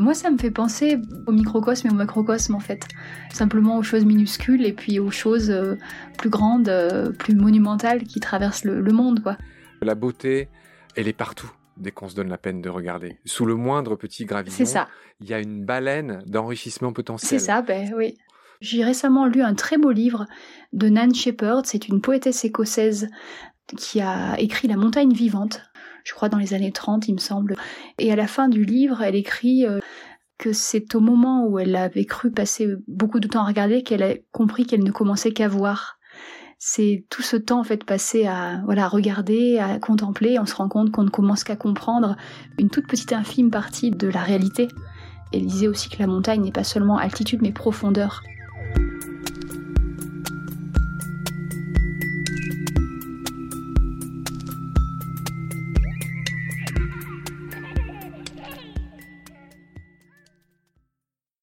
Moi, ça me fait penser au microcosme et au macrocosme, en fait. Simplement aux choses minuscules et puis aux choses euh, plus grandes, euh, plus monumentales qui traversent le, monde, quoi. La beauté, elle est partout dès qu'on se donne la peine de regarder. Sous le moindre petit gravillon, il y a une baleine d'enrichissement potentiel. C'est ça, ben oui. J'ai récemment lu un très beau livre de Nan Shepherd, c'est une poétesse écossaise qui a écrit La montagne vivante je crois dans les années 30, il me semble. Et à la fin du livre, elle écrit euh, que c'est au moment où elle avait cru passer beaucoup de temps à regarder qu'elle a compris qu'elle ne commençait qu'à voir. C'est tout ce temps fait passé à voilà regarder, à contempler, on se rend compte qu'on ne commence qu'à comprendre une toute petite infime partie de la réalité. Elle disait aussi que la montagne n'est pas seulement altitude mais profondeur.